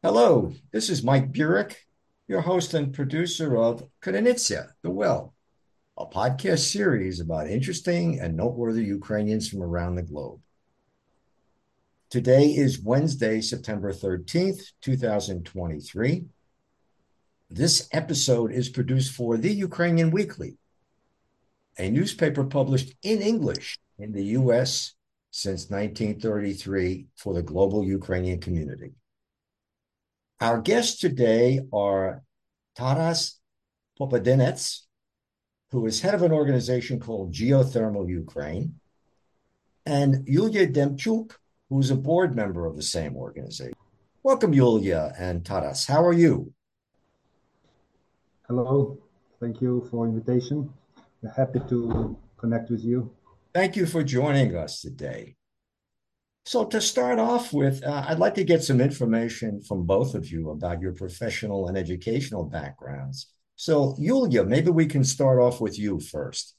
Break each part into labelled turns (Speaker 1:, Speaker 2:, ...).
Speaker 1: Hello, this is Mike Burek, your host and producer of Krynytsia, The Well, a podcast series about interesting and noteworthy Ukrainians from around the globe. Today is Wednesday, September 13th, 2023. This episode is produced for The Ukrainian Weekly, a newspaper published in English in the U.S. since 1933 for the global Ukrainian community. Our guests today are Taras Popadynets, who is head of an organization called Geothermal Ukraine, and Yuliia Demchuk, who's a board member of the same organization. Welcome, Yuliia and Taras. How are you?
Speaker 2: Hello. Thank you for invitation. We're happy to connect with you.
Speaker 1: Thank you for joining us today. So, to start off with, uh, I'd like to get some information from both of you about your professional and educational backgrounds. So, Yuliia, maybe we can start off with you first.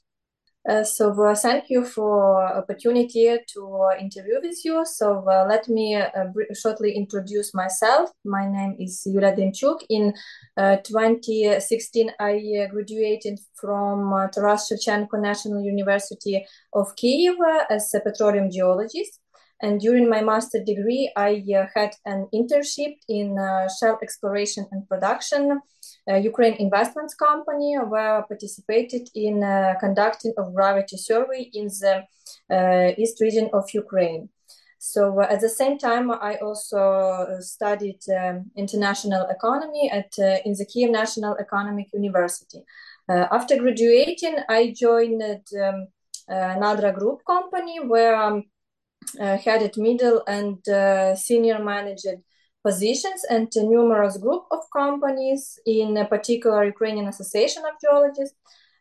Speaker 3: Uh, so uh, thank you for opportunity to interview with you. So uh, let me uh, shortly introduce myself. My name is Yuliia Demchuk. In uh, 2016, I graduated from Taras Shevchenko National University of Kiev as a petroleum geologist. And during my master degree, I uh, had an internship in uh, Shell Exploration and Production, uh, Ukraine Investments Company, where I participated in uh, conducting of gravity survey in the uh, east region of Ukraine. So uh, at the same time, I also studied um, international economy at in the Kiev National Economic University. after graduating, I joined um, another group company where um, uh, headed middle and uh, senior managed positions and a numerous group of companies in a particular Ukrainian Association of Geologists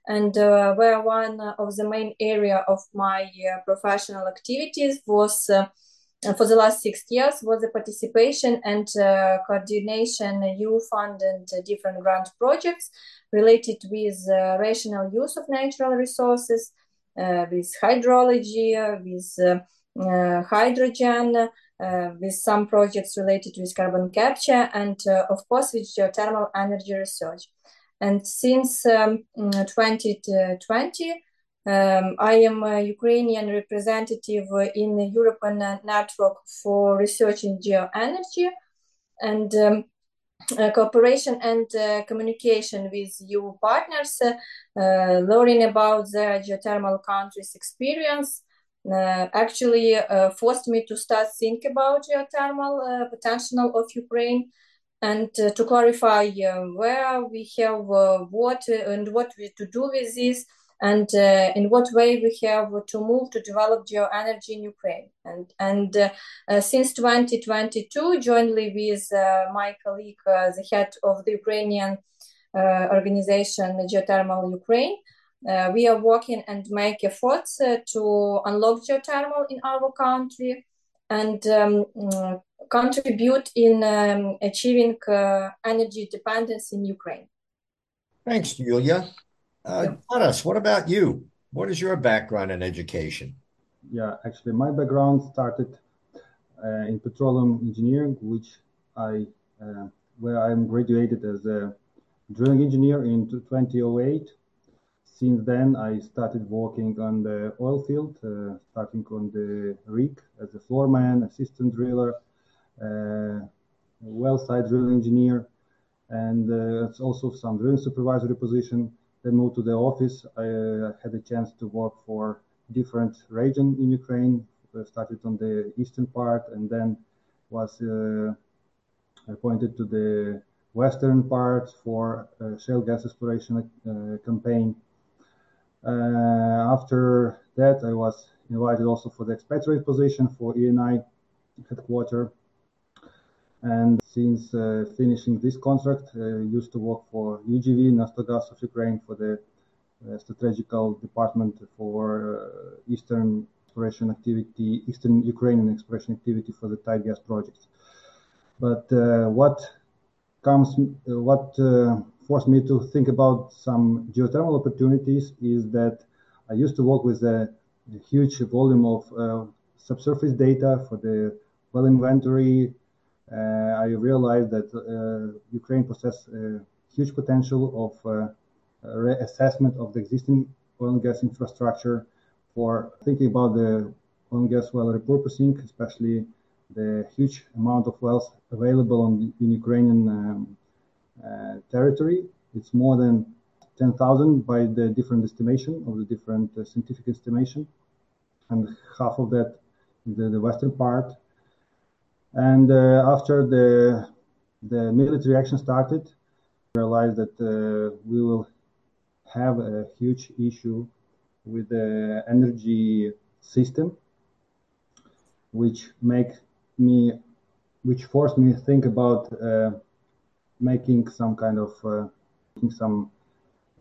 Speaker 3: and uh, where one of the main area of my uh, professional activities was uh, for the last six years was the participation and uh, coordination EU fund and different grant projects related with rational use of natural resources, with hydrology, with hydrogen, uh, with some projects related with carbon capture, and uh, of course with geothermal energy research. And since um, 2020, um, I am a Ukrainian representative in the European Network for Research in Geoenergy and um, uh, cooperation and uh, communication with EU partners, uh, learning about the geothermal countries' experience, uh, actually uh, forced me to start think about geothermal uh, potential of Ukraine and to clarify where we have what and what we to do with this and uh, in what way we have to move to develop geoenergy in Ukraine. And, and uh, uh, since 2022, jointly with my colleague, the head of the Ukrainian organization Geothermal Ukraine, uh, we are working and make efforts uh, to unlock geothermal in our country and um, mm, contribute in um, achieving uh, energy independence in Ukraine.
Speaker 1: Thanks, Julia. Uh, Taras, what about you? What is your background in education?
Speaker 2: Yeah, actually, my background started uh, in petroleum engineering, which I uh, where I'm graduated as a drilling engineer in 2008 since then, I started working on the oil field, uh, starting on the rig as a floorman, assistant driller, uh, well site drilling engineer, and uh, also some drilling supervisory position. Then moved to the office. I uh, had a chance to work for different region in Ukraine. I started on the eastern part and then was uh, appointed to the western part for shale gas exploration uh, campaign uh, after that, I was invited also for the expatriate position for ENI headquarter. And since uh, finishing this contract, I used to work for UGV, Naftogaz of Ukraine, for the uh, strategical department for Eastern exploration activity, Eastern Ukrainian exploration activity for the tight gas projects. But uh, what comes, uh, what uh, forced me to think about some geothermal opportunities is that I used to work with a, huge volume of uh, subsurface data for the well inventory, I realized that Ukraine possesses a huge potential of reassessment of the existing oil and gas infrastructure. For thinking about the oil and gas well repurposing, especially the huge amount of wells available on in Ukrainian um, uh, territory. It's more than 10,000 by the different estimation of the different uh, scientific estimation, and half of that the, the western part. And uh, after the the military action started, realized that uh, we will have a huge issue with the energy system, which make me, which forced me to think about uh, making some kind of uh, some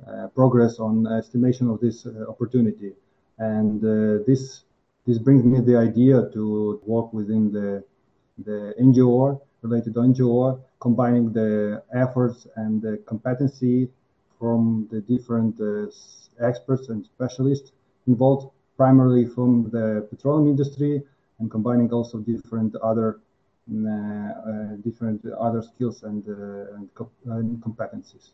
Speaker 2: uh, progress on estimation of this uh, opportunity. And this this brings me the idea to work within the the NGO related NGO, combining the efforts and the competency from the different uh, experts and specialists involved, primarily from the petroleum industry, and combining also different other different other skills and, and, and, competencies.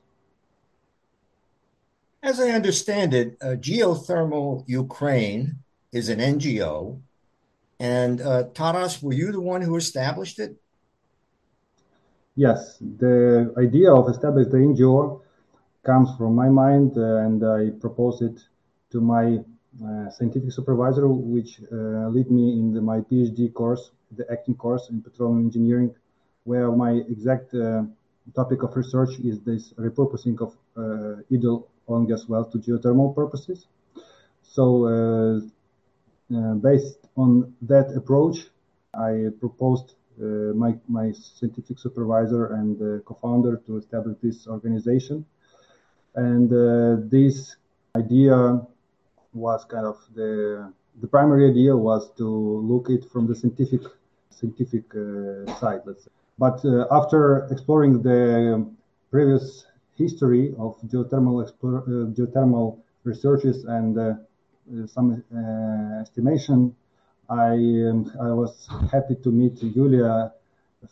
Speaker 1: As I understand it, Geothermal Ukraine is an NGO. And uh, Taras, were you the one who established it?
Speaker 2: Yes, the idea of establishing the NGO comes from my mind, uh, and I proposed it to my uh, scientific supervisor, which uh, led me in the, my PhD course, the acting course in petroleum engineering, where my exact uh, topic of research is this repurposing of uh, idle oil and gas wells to geothermal purposes. So, uh, uh, based on that approach, I proposed my, my scientific supervisor and co-founder to establish this organization and uh, this idea was kind of the the primary idea was to look it from the scientific scientific uh, side, let's say. But uh, after exploring the previous history of geothermal explore, uh, geothermal researches and uh, some uh, estimation, I um, I was happy to meet Julia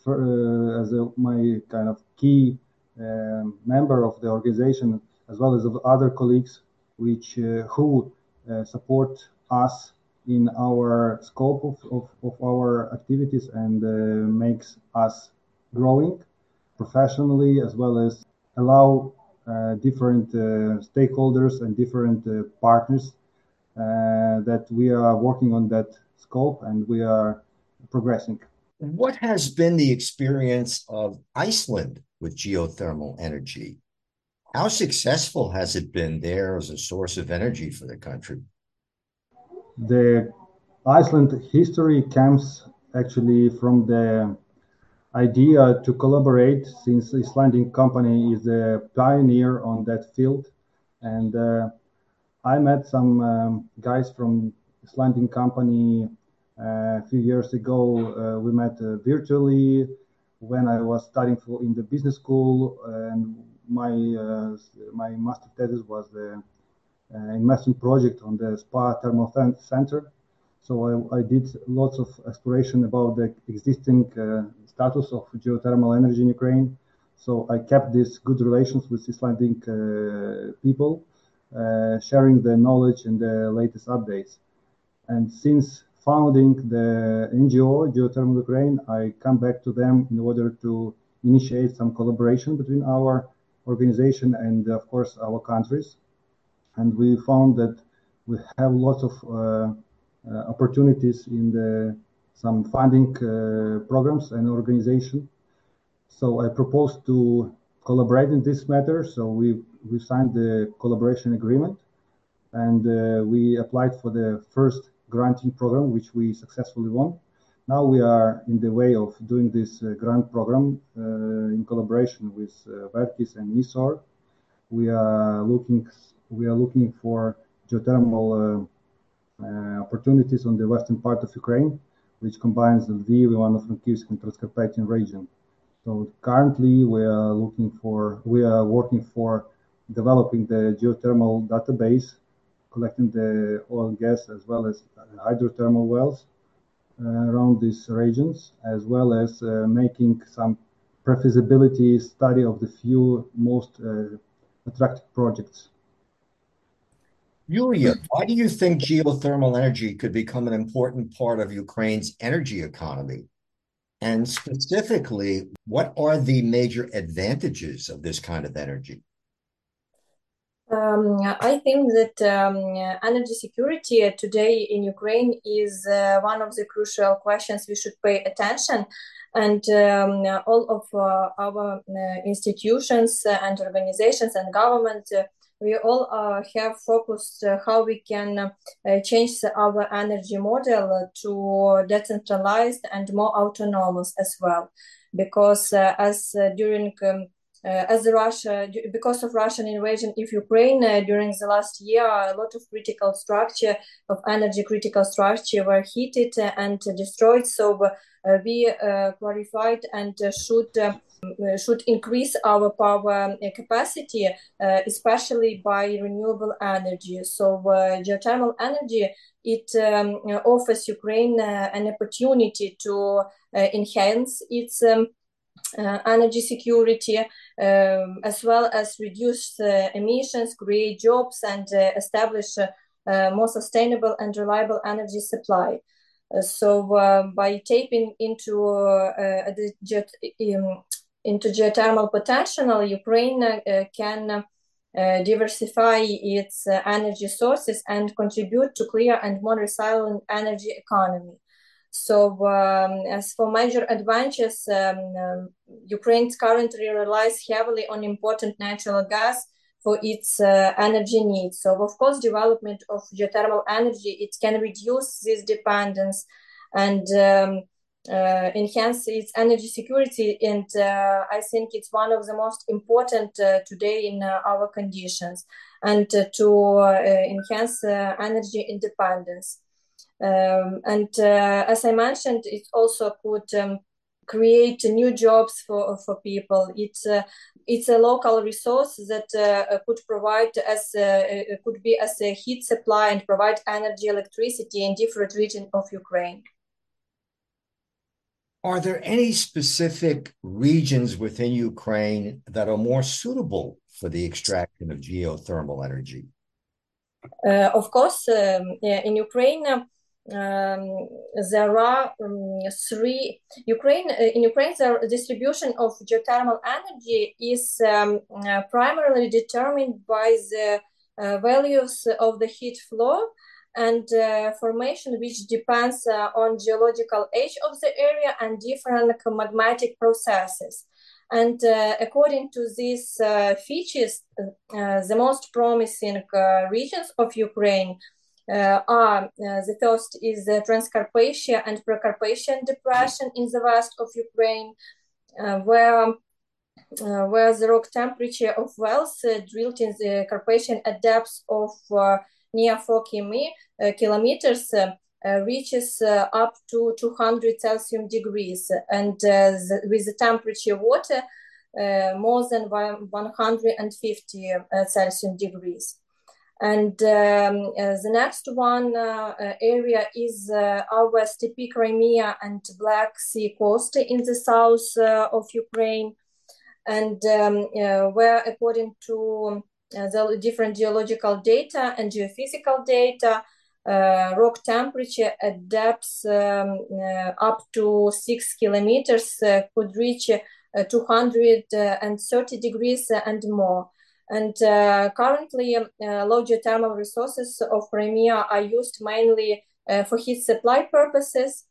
Speaker 2: for, as a, my kind of key um, member of the organization as well as of other colleagues which uh, who support us in our scope of, of, of our activities and uh, makes us growing professionally as well as allow uh, different uh, stakeholders and different uh, partners that we are working on that scope and we are progressing.
Speaker 1: What has been the experience of Iceland with geothermal energy? How successful has it been there as a source of energy for the country?
Speaker 2: The Iceland history comes actually from the idea to collaborate since Icelandic company is a pioneer on that field. And uh, I met some um, guys from Icelandic company uh, a few years ago. Uh, we met uh, virtually when I was studying for in the business school and my uh, my master thesis was the uh, investment project on the Spa Thermal Center. So I, I, did lots of exploration about the existing uh, status of geothermal energy in Ukraine. So I kept these good relations with Icelandic people, sharing the knowledge and the latest updates. And since founding the NGO Geothermal Ukraine, I come back to them in order to initiate some collaboration between our organization and of course our countries. And we found that we have lots of uh, uh, opportunities in the some funding uh, programs and organization. So I proposed to collaborate in this matter. So we we signed the collaboration agreement, and uh, we applied for the first granting program, which we successfully won. Now we are in the way of doing this uh, grant program uh, in collaboration with uh, Verkis and ISOR. We are looking we are looking for geothermal opportunities on the western part of Ukraine, which combines the Lviv, Ivano-Frankivsk, and Transcarpathian region. So currently, we are looking for we are working for developing the geothermal database, collecting the oil and gas as well as hydrothermal wells, Uh, around these regions, as well as uh, making some pre-feasibility study of the few most uh, attractive projects.
Speaker 1: Yuliia, why do you think geothermal energy could become an important part of Ukraine's energy economy? And specifically, what are the major advantages of this kind of energy?
Speaker 3: Um, I think that um, energy security today in Ukraine is uh, one of the crucial questions we should pay attention. And um, all of uh, our uh, institutions and organizations and government uh, we all uh, have focused uh, how we can change our energy model to decentralized and more autonomous as well because as during um, Uh, as Russia, because of Russian invasion of Ukraine uh, during the last year, a lot of critical structure of energy critical structure were heated and destroyed. So uh, we uh, clarified and uh, should um, should increase our power um, capacity, especially by renewable energy. So geothermal energy it um, offers Ukraine an opportunity to enhance its um, uh, energy security, um, as well as reduce uh, emissions, create jobs, and uh, establish a more sustainable and reliable energy supply. so, by tapping into the um, into geothermal potential, Ukraine can uh, diversify its uh, energy sources and contribute to clear and more resilient energy economy. So, um, as for major advantages, um, um, Ukraine currently relies heavily on important natural gas for its uh, energy needs. So, of course, development of geothermal energy it can reduce this dependence and um, uh, enhance its energy security. And uh, I think it's one of the most important uh, today in uh, our conditions and uh, to enhance energy independence. Um, and uh, as I mentioned, it also could um, create new jobs for for people. It's uh, it's a local resource that uh, could provide as uh, could be as a heat supply and provide energy, electricity in different regions of Ukraine.
Speaker 1: Are there any specific regions within Ukraine that are more suitable for the extraction of geothermal energy?
Speaker 3: Uh, of course, um, in Ukraine, um, there are um, three Ukraine uh, in Ukraine the distribution of geothermal energy is um, uh, primarily determined by the uh, values of the heat flow and uh, formation which depends uh, on geological age of the area and different magmatic processes. And uh, according to these features the most promising regions of Ukraine Uh, are uh, the first is the Transcarpathia and Precarpathian depression in the west of Ukraine, uh, where uh, where the rock temperature of wells uh, drilled in the Carpathian at depths of near 4 km, kilometers reaches up to 200 Celsius degrees, and the, with the temperature water more than 150 Celsius degrees. And um, uh, the next one uh, uh, area is our steppe Crimea and Black Sea coast in the south of Ukraine, and um, where, according to the different geological data and geophysical data, uh, rock temperature at depths um, uh, up to six kilometers uh, could reach 230 degrees and more. And uh, currently, uh, low geothermal resources of Crimea are used mainly uh, for heat supply purposes.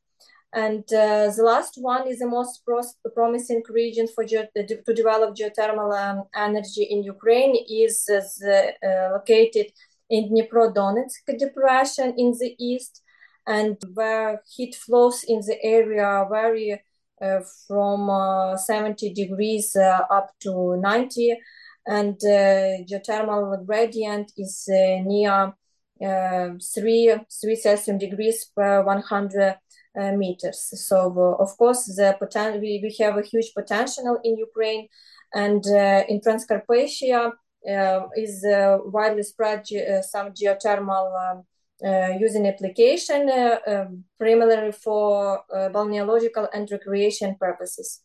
Speaker 3: And uh, the last one is the most pros- promising region for ge- to develop geothermal um, energy in Ukraine is uh, located in Dnipro-Donetsk depression in the east, and where heat flows in the area vary uh, from 70 degrees up to 90 and uh, geothermal gradient is uh, near uh, 3, 3 Celsius degrees per 100 meters. So, of course, the poten- we, we have a huge potential in Ukraine and in Transcarpathia is widely spread ge- some geothermal um, uh, using application uh, um, primarily for uh, balneological and recreation purposes.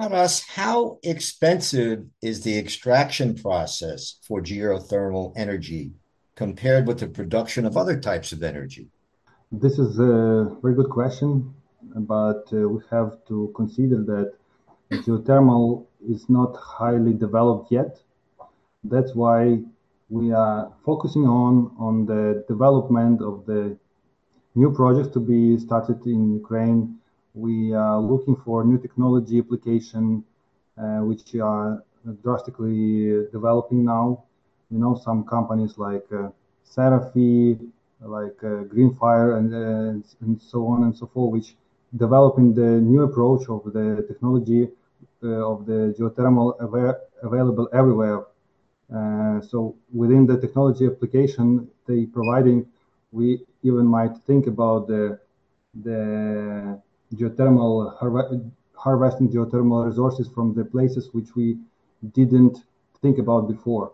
Speaker 1: Taras, how expensive is the extraction process for geothermal energy compared with the production of other types of energy?
Speaker 2: This is a very good question, but uh, we have to consider that geothermal is not highly developed yet. That's why we are focusing on on the development of the new projects to be started in Ukraine. We are looking for new technology application, uh, which are drastically developing now. You know, some companies like uh, Serafi, like uh, Greenfire, and, and so on and so forth, which developing the new approach of the technology of the geothermal available everywhere uh, so within the technology application they providing, we even might think about the the geothermal harvesting geothermal resources from the places which we didn't think about before,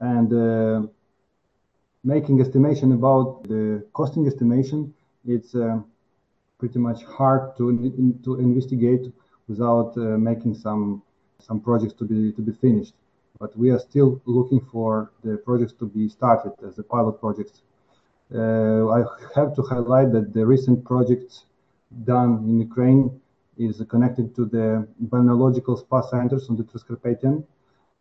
Speaker 2: and uh, making estimation about the costing estimation. It's uh, pretty much hard to to investigate without uh, making some some projects to be to be finished but we are still looking for the projects to be started as a pilot projects. Uh, I have to highlight that the recent projects done in Ukraine is connected to the balneological spa centers on the Transcarpathian,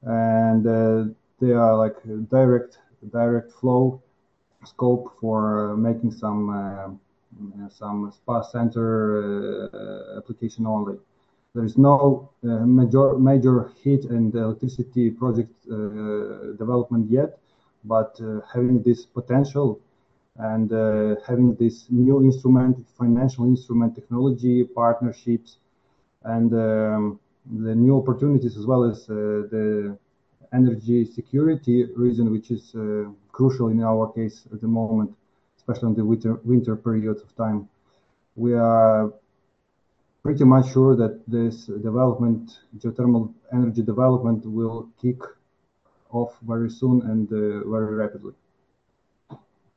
Speaker 2: and uh, they are like direct direct flow scope for uh, making some uh, some spa center uh, application only. There is no uh, major major heat and electricity project uh, development yet, but uh, having this potential and having this new instrument, financial instrument, technology partnerships, and um, the new opportunities as well as the energy security reason, which is uh, crucial in our case at the moment, especially in the winter winter periods of time. We are pretty much sure that this development, geothermal energy development, will kick off very soon and uh, very rapidly.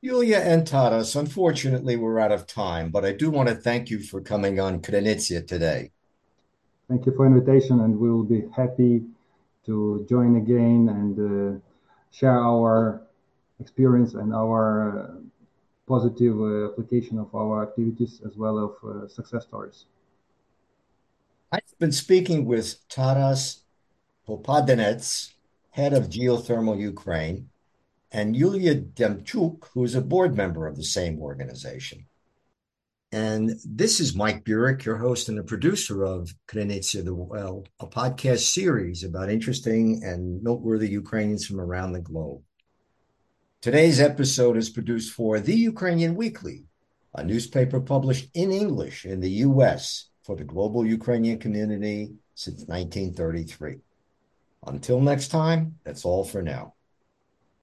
Speaker 1: Yuliia and Taras, unfortunately, we're out of time, but I do want to thank you for coming on Krynytsia today.
Speaker 2: Thank you for invitation, and we will be happy to join again and uh, share our experience and our uh, positive uh, application of our activities as well as uh, success stories.
Speaker 1: I've been speaking with Taras Popadynets, head of Geothermal Ukraine, and Yuliia Demchuk, who is a board member of the same organization. And this is Mike Burek, your host and the producer of Krynytsia the Well, a podcast series about interesting and noteworthy Ukrainians from around the globe. Today's episode is produced for The Ukrainian Weekly, a newspaper published in English in the U.S for the global Ukrainian community since 1933. Until next time, that's all for now.